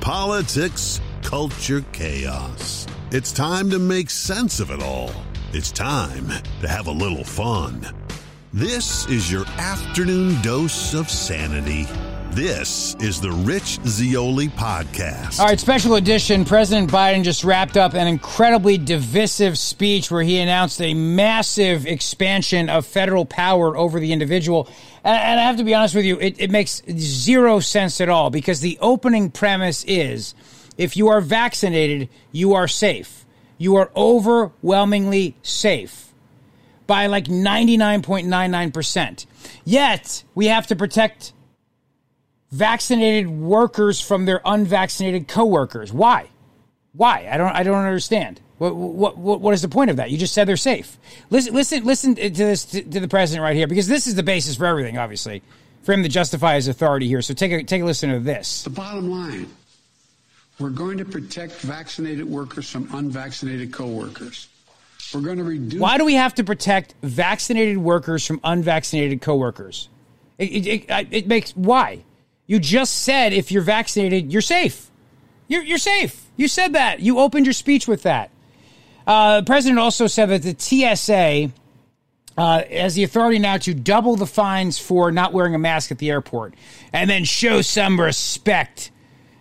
politics, culture, chaos. It's time to make sense of it all. It's time to have a little fun. This is your afternoon dose of sanity. This is the Rich Zeoli podcast. All right, special edition. President Biden just wrapped up an incredibly divisive speech where he announced a massive expansion of federal power over the individual. And, and I have to be honest with you, it, it makes zero sense at all because the opening premise is if you are vaccinated, you are safe. You are overwhelmingly safe by like 99.99%. Yet, we have to protect vaccinated workers from their unvaccinated coworkers. Why? Why? I don't. I don't understand. What, what, what, what is the point of that? You just said they're safe. Listen, listen, listen to this to, to, the president right here because this is the basis for everything. Obviously, for him to justify his authority here. So take a take a listen to this. The bottom line: we're going to protect vaccinated workers from unvaccinated coworkers. We're going to reduce. Why do we have to protect vaccinated workers from unvaccinated coworkers? It, it, it, it makes why you just said if you're vaccinated, you're safe. You're, you're safe. You said that. You opened your speech with that. Uh, the president also said that the TSA uh, has the authority now to double the fines for not wearing a mask at the airport and then show some respect.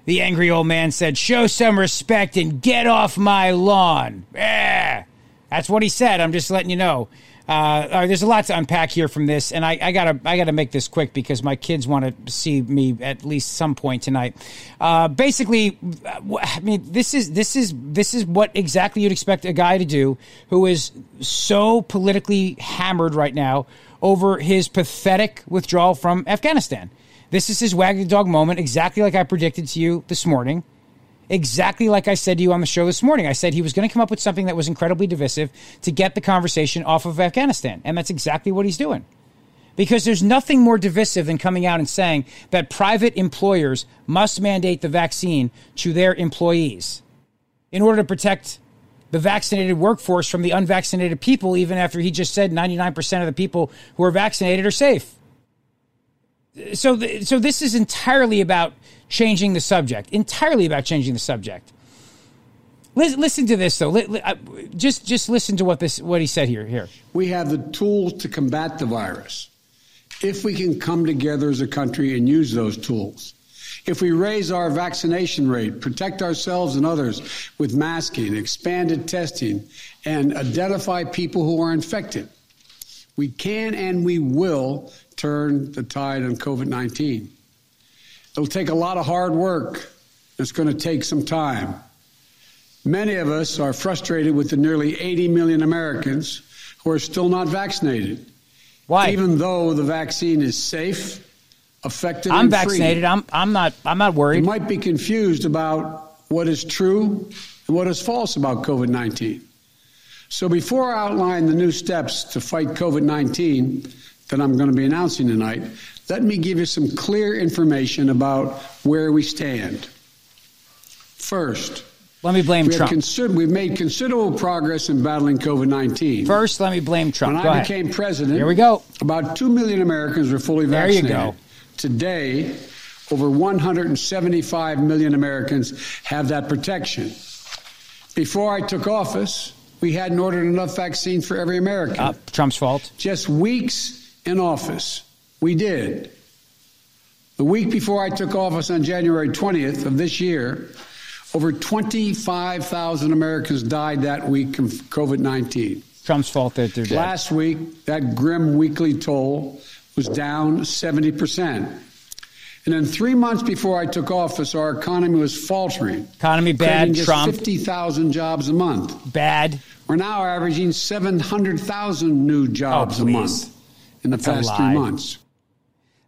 The angry old man said, Show some respect and get off my lawn. Eh. That's what he said. I'm just letting you know. Uh, there's a lot to unpack here from this, and I, I, gotta I gotta make this quick because my kids want to see me at least some point tonight. Uh, basically, I mean this is this is this is what exactly you'd expect a guy to do who is so politically hammered right now over his pathetic withdrawal from Afghanistan. This is his wag the dog moment, exactly like I predicted to you this morning exactly like I said to you on the show this morning. I said he was going to come up with something that was incredibly divisive to get the conversation off of Afghanistan. And that's exactly what he's doing. Because there's nothing more divisive than coming out and saying that private employers must mandate the vaccine to their employees in order to protect the vaccinated workforce from the unvaccinated people, even after he just said 99% of the people who are vaccinated are safe. So, th- so this is entirely about changing the subject, entirely about changing the subject. Listen, listen to this though. Uh, just just listen to what this what he said here. Here we have the tools to combat the virus. If we can come together as a country and use those tools, if we raise our vaccination rate, protect ourselves and others with masking, expanded testing, and identify people who are infected, we can and we will turn the tide on COVID 19. It'll take a lot of hard work. It's going to take some time. Many of us are frustrated with the nearly 80 million Americans who are still not vaccinated. Why? Even though the vaccine is safe, effective, I'm vaccinated. I'm I'm not I'm not worried. You might be confused about what is true and what is false about COVID-19. So before I outline the new steps to fight COVID-19 that I'm going to be announcing tonight, let me give you some clear information about where we stand. First, let me blame we Trump. Consider- we've made considerable progress in battling COVID 19. First, let me blame Trump. When go I ahead. became president, here we go. About 2 million Americans were fully there vaccinated. There you go. Today, over 175 million Americans have that protection. Before I took office, we hadn't ordered enough vaccine for every American. Uh, Trump's fault. Just weeks in office, we did. The week before I took office on January 20th of this year, over 25,000 Americans died that week from COVID 19. Trump's fault that they're dead. Last week, that grim weekly toll was down 70%. And then three months before I took office, our economy was faltering. Economy bad, just Trump. 50,000 jobs a month. Bad. We're now averaging 700,000 new jobs oh, a month in the That's past three months.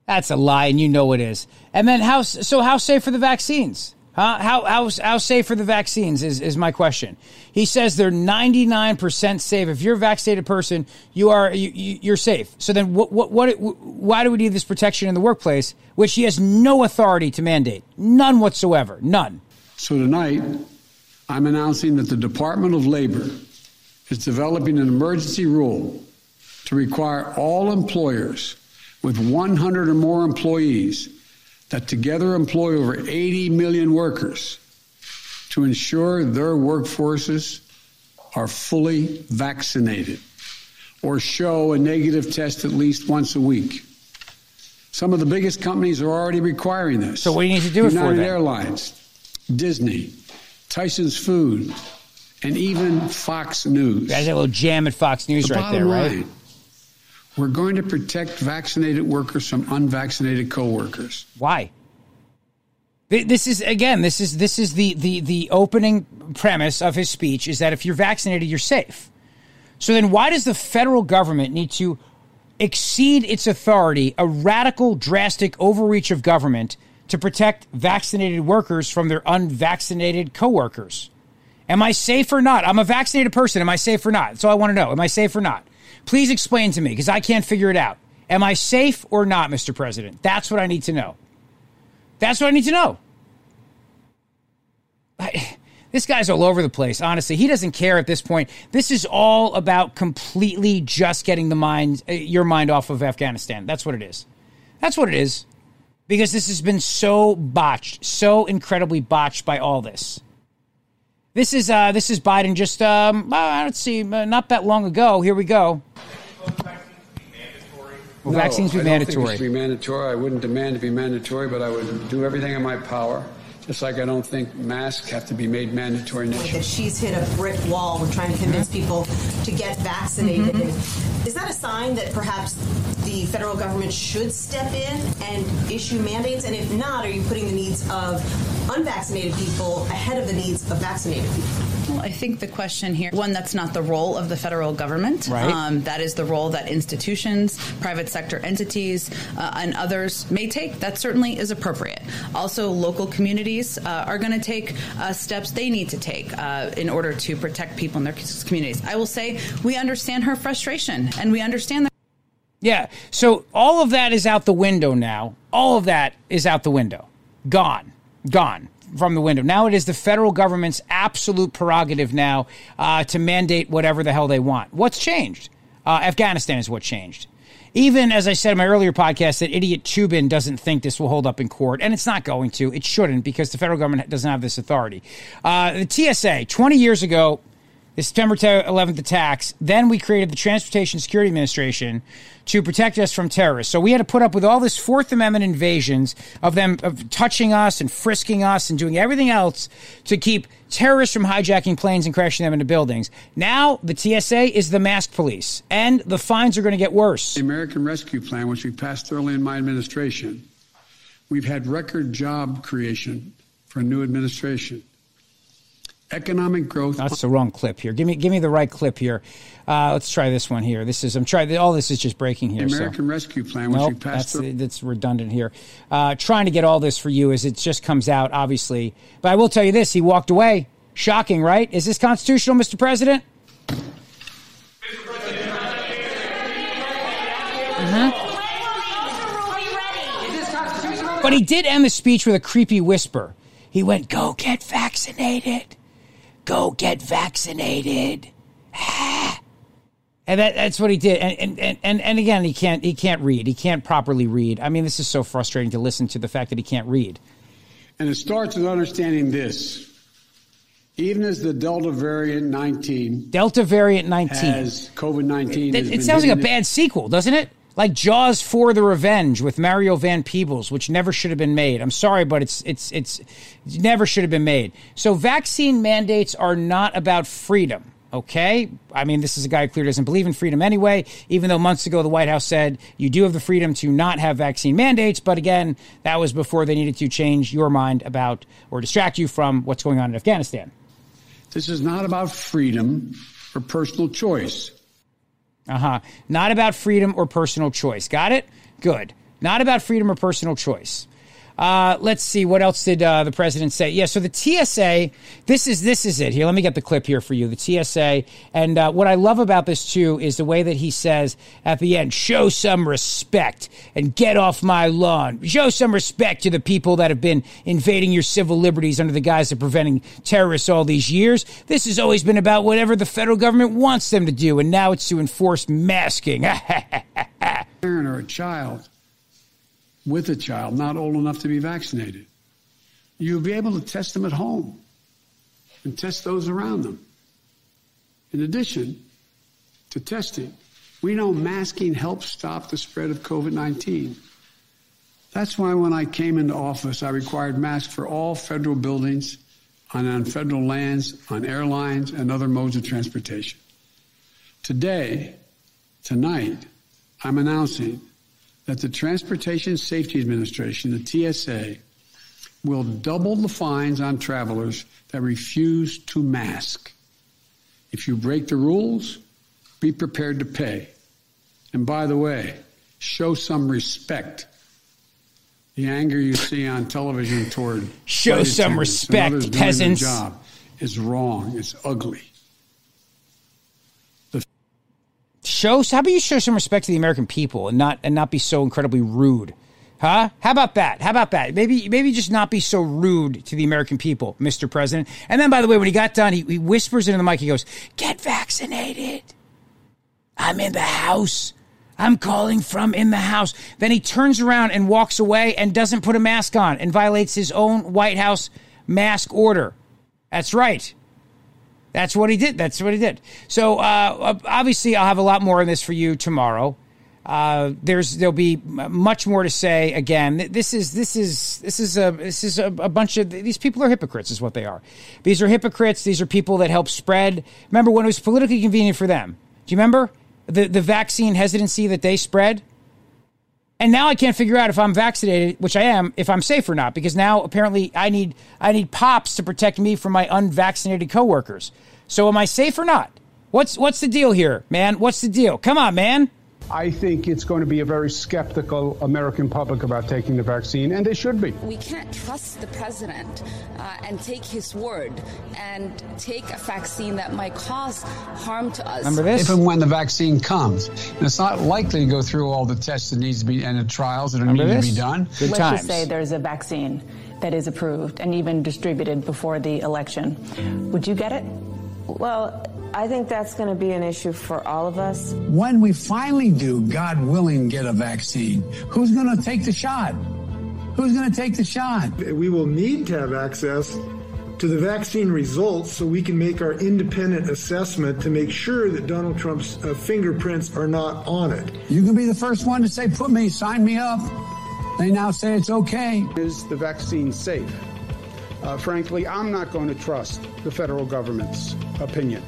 That's a lie, and you know it is. And then how? So how safe are the vaccines? Huh? How how how safe are the vaccines? Is is my question. He says they're ninety nine percent safe. If you're a vaccinated person, you are you, you're safe. So then what what what? Why do we need this protection in the workplace, which he has no authority to mandate? None whatsoever. None. So tonight, I'm announcing that the Department of Labor is developing an emergency rule to require all employers with 100 or more employees that together employ over 80 million workers to ensure their workforces are fully vaccinated or show a negative test at least once a week. Some of the biggest companies are already requiring this. So what do you need to do United it for then? Airlines, Disney, Tyson's Food, and even Fox News. That's a little jam at Fox News The right there, right? line, we're going to protect vaccinated workers from unvaccinated coworkers. Why? This is again. This is this is the the the opening premise of his speech is that if you're vaccinated, you're safe. So then, why does the federal government need to exceed its authority, a radical, drastic overreach of government to protect vaccinated workers from their unvaccinated coworkers? Am I safe or not? I'm a vaccinated person. Am I safe or not? That's all I want to know. Am I safe or not? Please explain to me because I can't figure it out. Am I safe or not, Mr. President? That's what I need to know. That's what I need to know. I, this guy's all over the place. Honestly, he doesn't care at this point. This is all about completely just getting the mind, uh, your mind off of Afghanistan. That's what it is. That's what it is. Because this has been so botched, so incredibly botched by all this. This is uh, this is Biden just um, uh, let's see, uh, not that long ago. Here we go. Will vaccines be I don't think it mandatory? should be mandatory. I wouldn't demand to be mandatory, but I would do everything in my power. Just like I don't think masks have to be made mandatory that nationally. she's hit a brick wall. We're trying to convince mm-hmm. people to get vaccinated. And Is that a sign that perhaps the federal government should step in and issue mandates? And if not, are you putting the needs of unvaccinated people ahead of the needs of vaccinated people? Well, I think the question here, one, that's not the role of the federal government. Right. Um, that is the role that institutions, private sector entities, uh, and others may take. That certainly is appropriate. Also, local communities uh, are going to take uh, steps they need to take uh, in order to protect people in their communities. I will say we understand her frustration and we understand that. Yeah. So all of that is out the window now. All of that is out the window. Gone. Gone from the window. Now it is the federal government's absolute prerogative now uh, to mandate whatever the hell they want. What's changed? Uh, Afghanistan is what changed. Even as I said in my earlier podcast, that idiot Toobin doesn't think this will hold up in court, and it's not going to. It shouldn't because the federal government doesn't have this authority. Uh, the TSA, 20 years ago, the September 11th attacks. Then we created the Transportation Security Administration to protect us from terrorists. So we had to put up with all this Fourth Amendment invasions of them of touching us and frisking us and doing everything else to keep terrorists from hijacking planes and crashing them into buildings. Now the TSA is the mask police, and the fines are going to get worse. The American Rescue Plan, which we passed early in my administration, we've had record job creation for a new administration. Economic growth. That's the wrong clip here. Give me give me the right clip here. Uh, let's try this one here. This is I'm trying. All this is just breaking here. The so. American Rescue Plan, which Nope, passed that's early. that's redundant here. Uh, trying to get all this for you as it just comes out, obviously. But I will tell you this: he walked away. Shocking, right? Is this constitutional, Mr. President? But he did end the speech with a creepy whisper. He went, "Go get vaccinated. Go get vaccinated." And that, that's what he did. And, and, and, and again, he can't, he can't read. He can't properly read. I mean, this is so frustrating to listen to the fact that he can't read. And it starts with understanding this. Even as the Delta variant 19 Delta variant 19. has COVID 19. It, it sounds like a bad sequel, doesn't it? Like Jaws for the Revenge with Mario Van Peebles, which never should have been made. I'm sorry, but it's it's it's it never should have been made. So vaccine mandates are not about freedom. Okay, I mean this is a guy who clearly doesn't believe in freedom anyway. Even though months ago the White House said you do have the freedom to not have vaccine mandates, but again that was before they needed to change your mind about or distract you from what's going on in Afghanistan. This is not about freedom or personal choice. Uh huh. Not about freedom or personal choice. Got it? Good. Not about freedom or personal choice. Uh, let's see what else did uh, the president say. Yeah, so the TSA. This is this is it. Here, let me get the clip here for you. The TSA, and uh, what I love about this too is the way that he says at the end, "Show some respect and get off my lawn. Show some respect to the people that have been invading your civil liberties under the guise of preventing terrorists all these years. This has always been about whatever the federal government wants them to do, and now it's to enforce masking." parent or a child with a child not old enough to be vaccinated. You'll be able to test them at home and test those around them. In addition to testing, we know masking helps stop the spread of COVID 19. That's why when I came into office, I required masks for all federal buildings, on, on federal lands, on airlines, and other modes of transportation. Today, tonight, I'm announcing that the Transportation Safety Administration, the TSA, will double the fines on travelers that refuse to mask. If you break the rules, be prepared to pay. And by the way, show some respect. The anger you see on television toward show some respect, peasants. Job is wrong. It's ugly. The show. How about you show some respect to the American people and not and not be so incredibly rude? Huh? How about that? How about that? Maybe maybe just not be so rude to the American people, Mr. President. And then, by the way, when he got done, he, he whispers into the mic. He goes, "Get vaccinated. I'm in the house." I'm calling from in the house. Then he turns around and walks away and doesn't put a mask on and violates his own White House mask order. That's right. That's what he did. That's what he did. So uh, obviously, I'll have a lot more on this for you tomorrow. Uh, there's there'll be much more to say. Again, this is this is this is a this is a, a, bunch of these people are hypocrites, is what they are. These are hypocrites. These are people that help spread. Remember when it was politically convenient for them? Do you remember? the, the vaccine hesitancy that they spread. And now I can't figure out if I'm vaccinated, which I am, if I'm safe or not, because now apparently I need I need pops to protect me from my unvaccinated coworkers. So am I safe or not? What's what's the deal here, man? What's the deal? Come on, man. I think it's going to be a very skeptical American public about taking the vaccine, and they should be. We can't trust the president uh, and take his word and take a vaccine that might cause harm to us. Remember this? If and when the vaccine comes, and it's not likely to go through all the tests that needs to be and the trials that Remember need to be done. Good Let's times. just say there's a vaccine that is approved and even distributed before the election. Would you get it? Well, I think that's going to be an issue for all of us. When we finally do, God willing, get a vaccine, who's going to take the shot? Who's going to take the shot? We will need to have access to the vaccine results so we can make our independent assessment to make sure that Donald Trump's uh, fingerprints are not on it. You can be the first one to say, put me, sign me up. They now say it's okay. Is the vaccine safe? Uh, frankly, I'm not going to trust the federal government's opinion.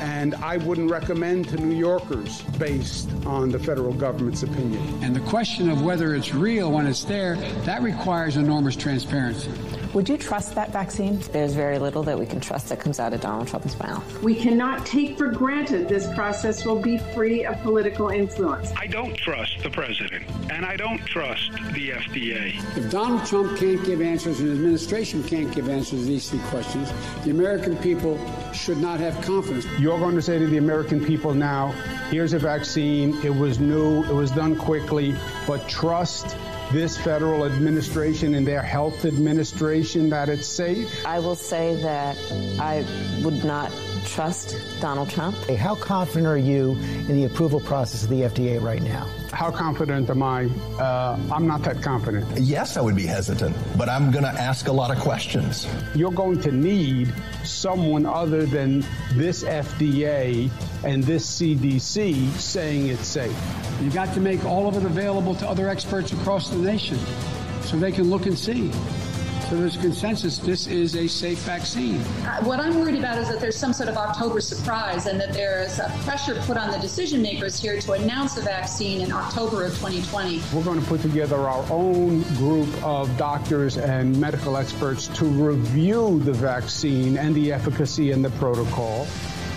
And I wouldn't recommend to New Yorkers based on the federal government's opinion. And the question of whether it's real when it's there, that requires enormous transparency. Would you trust that vaccine? There's very little that we can trust that comes out of Donald Trump's mouth. We cannot take for granted this process will be free of political influence. I don't trust the president, and I don't trust the FDA. If Donald Trump can't give answers and the administration can't give answers to these three questions, the American people should not have confidence. You're going to say to the American people now, here's a vaccine. It was new, it was done quickly, but trust this federal administration and their health administration that it's safe? I will say that I would not trust Donald Trump. How confident are you in the approval process of the FDA right now? How confident am I? Uh, I'm not that confident. Yes, I would be hesitant, but I'm going to ask a lot of questions. You're going to need someone other than this FDA and this CDC saying it's safe. You've got to make all of it available to other experts across the nation so they can look and see. So there's consensus this is a safe vaccine. Uh, what I'm worried about is that there's some sort of October surprise and that there is a pressure put on the decision makers here to announce a vaccine in October of 2020. We're going to put together our own group of doctors and medical experts to review the vaccine and the efficacy and the protocol.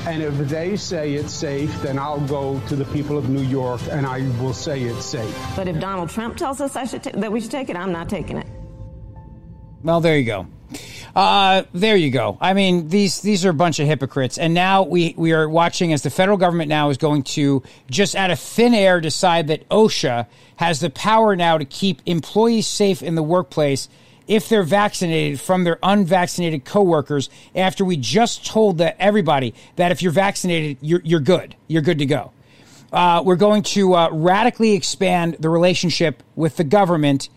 And if they say it's safe, then I'll go to the people of New York and I will say it's safe. But if Donald Trump tells us I should ta- that we should take it, I'm not taking it. Well, there you go. Uh, there you go. I mean, these these are a bunch of hypocrites, and now we we are watching as the federal government now is going to just out of thin air decide that OSHA has the power now to keep employees safe in the workplace if they're vaccinated from their unvaccinated coworkers. After we just told that everybody that if you're vaccinated, you're you're good, you're good to go. uh, we're going to uh, radically expand the relationship with the government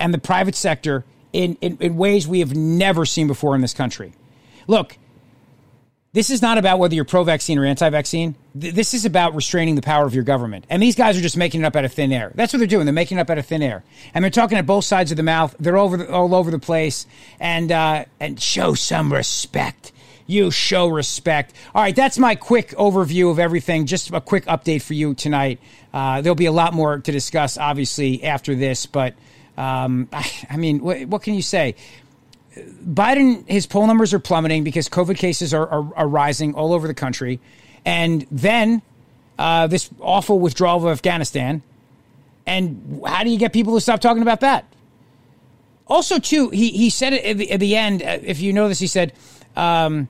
and the private sector in, in, in ways we have never seen before in this country. Look, this is not about whether you're pro vaccine or anti vaccine. Th- this is about restraining the power of your government. And these guys are just making it up out of thin air. That's what they're doing. They're making it up out of thin air. And they're talking at both sides of the mouth. They're over the, all over the place. And, uh, and show some respect. You show respect. All right, that's my quick overview of everything. Just a quick update for you tonight. Uh, there'll be a lot more to discuss, obviously, after this. But, um, I, mean, what, what can you say? Biden, his poll numbers are plummeting because COVID cases are, are, are rising all over the country. And then uh, this awful withdrawal of Afghanistan. And how do you get people to stop talking about that? Also, too, he, he said it at the, at the end. uh, If you know this, he said, um,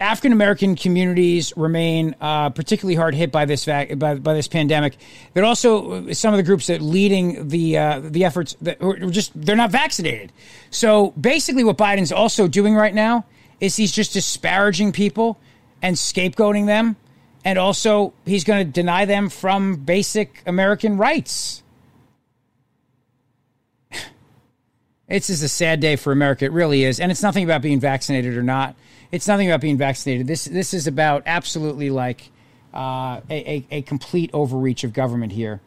African American communities remain uh, particularly hard hit by this vac- by, by this pandemic. But also some of the groups that leading the uh, the efforts that are just they're not vaccinated. So basically, what Biden's also doing right now is he's just disparaging people and scapegoating them, and also he's going to deny them from basic American rights. This is a sad day for America. It really is, and it's nothing about being vaccinated or not. It's nothing about being vaccinated. This this is about absolutely like uh, a, a, a complete overreach of government here.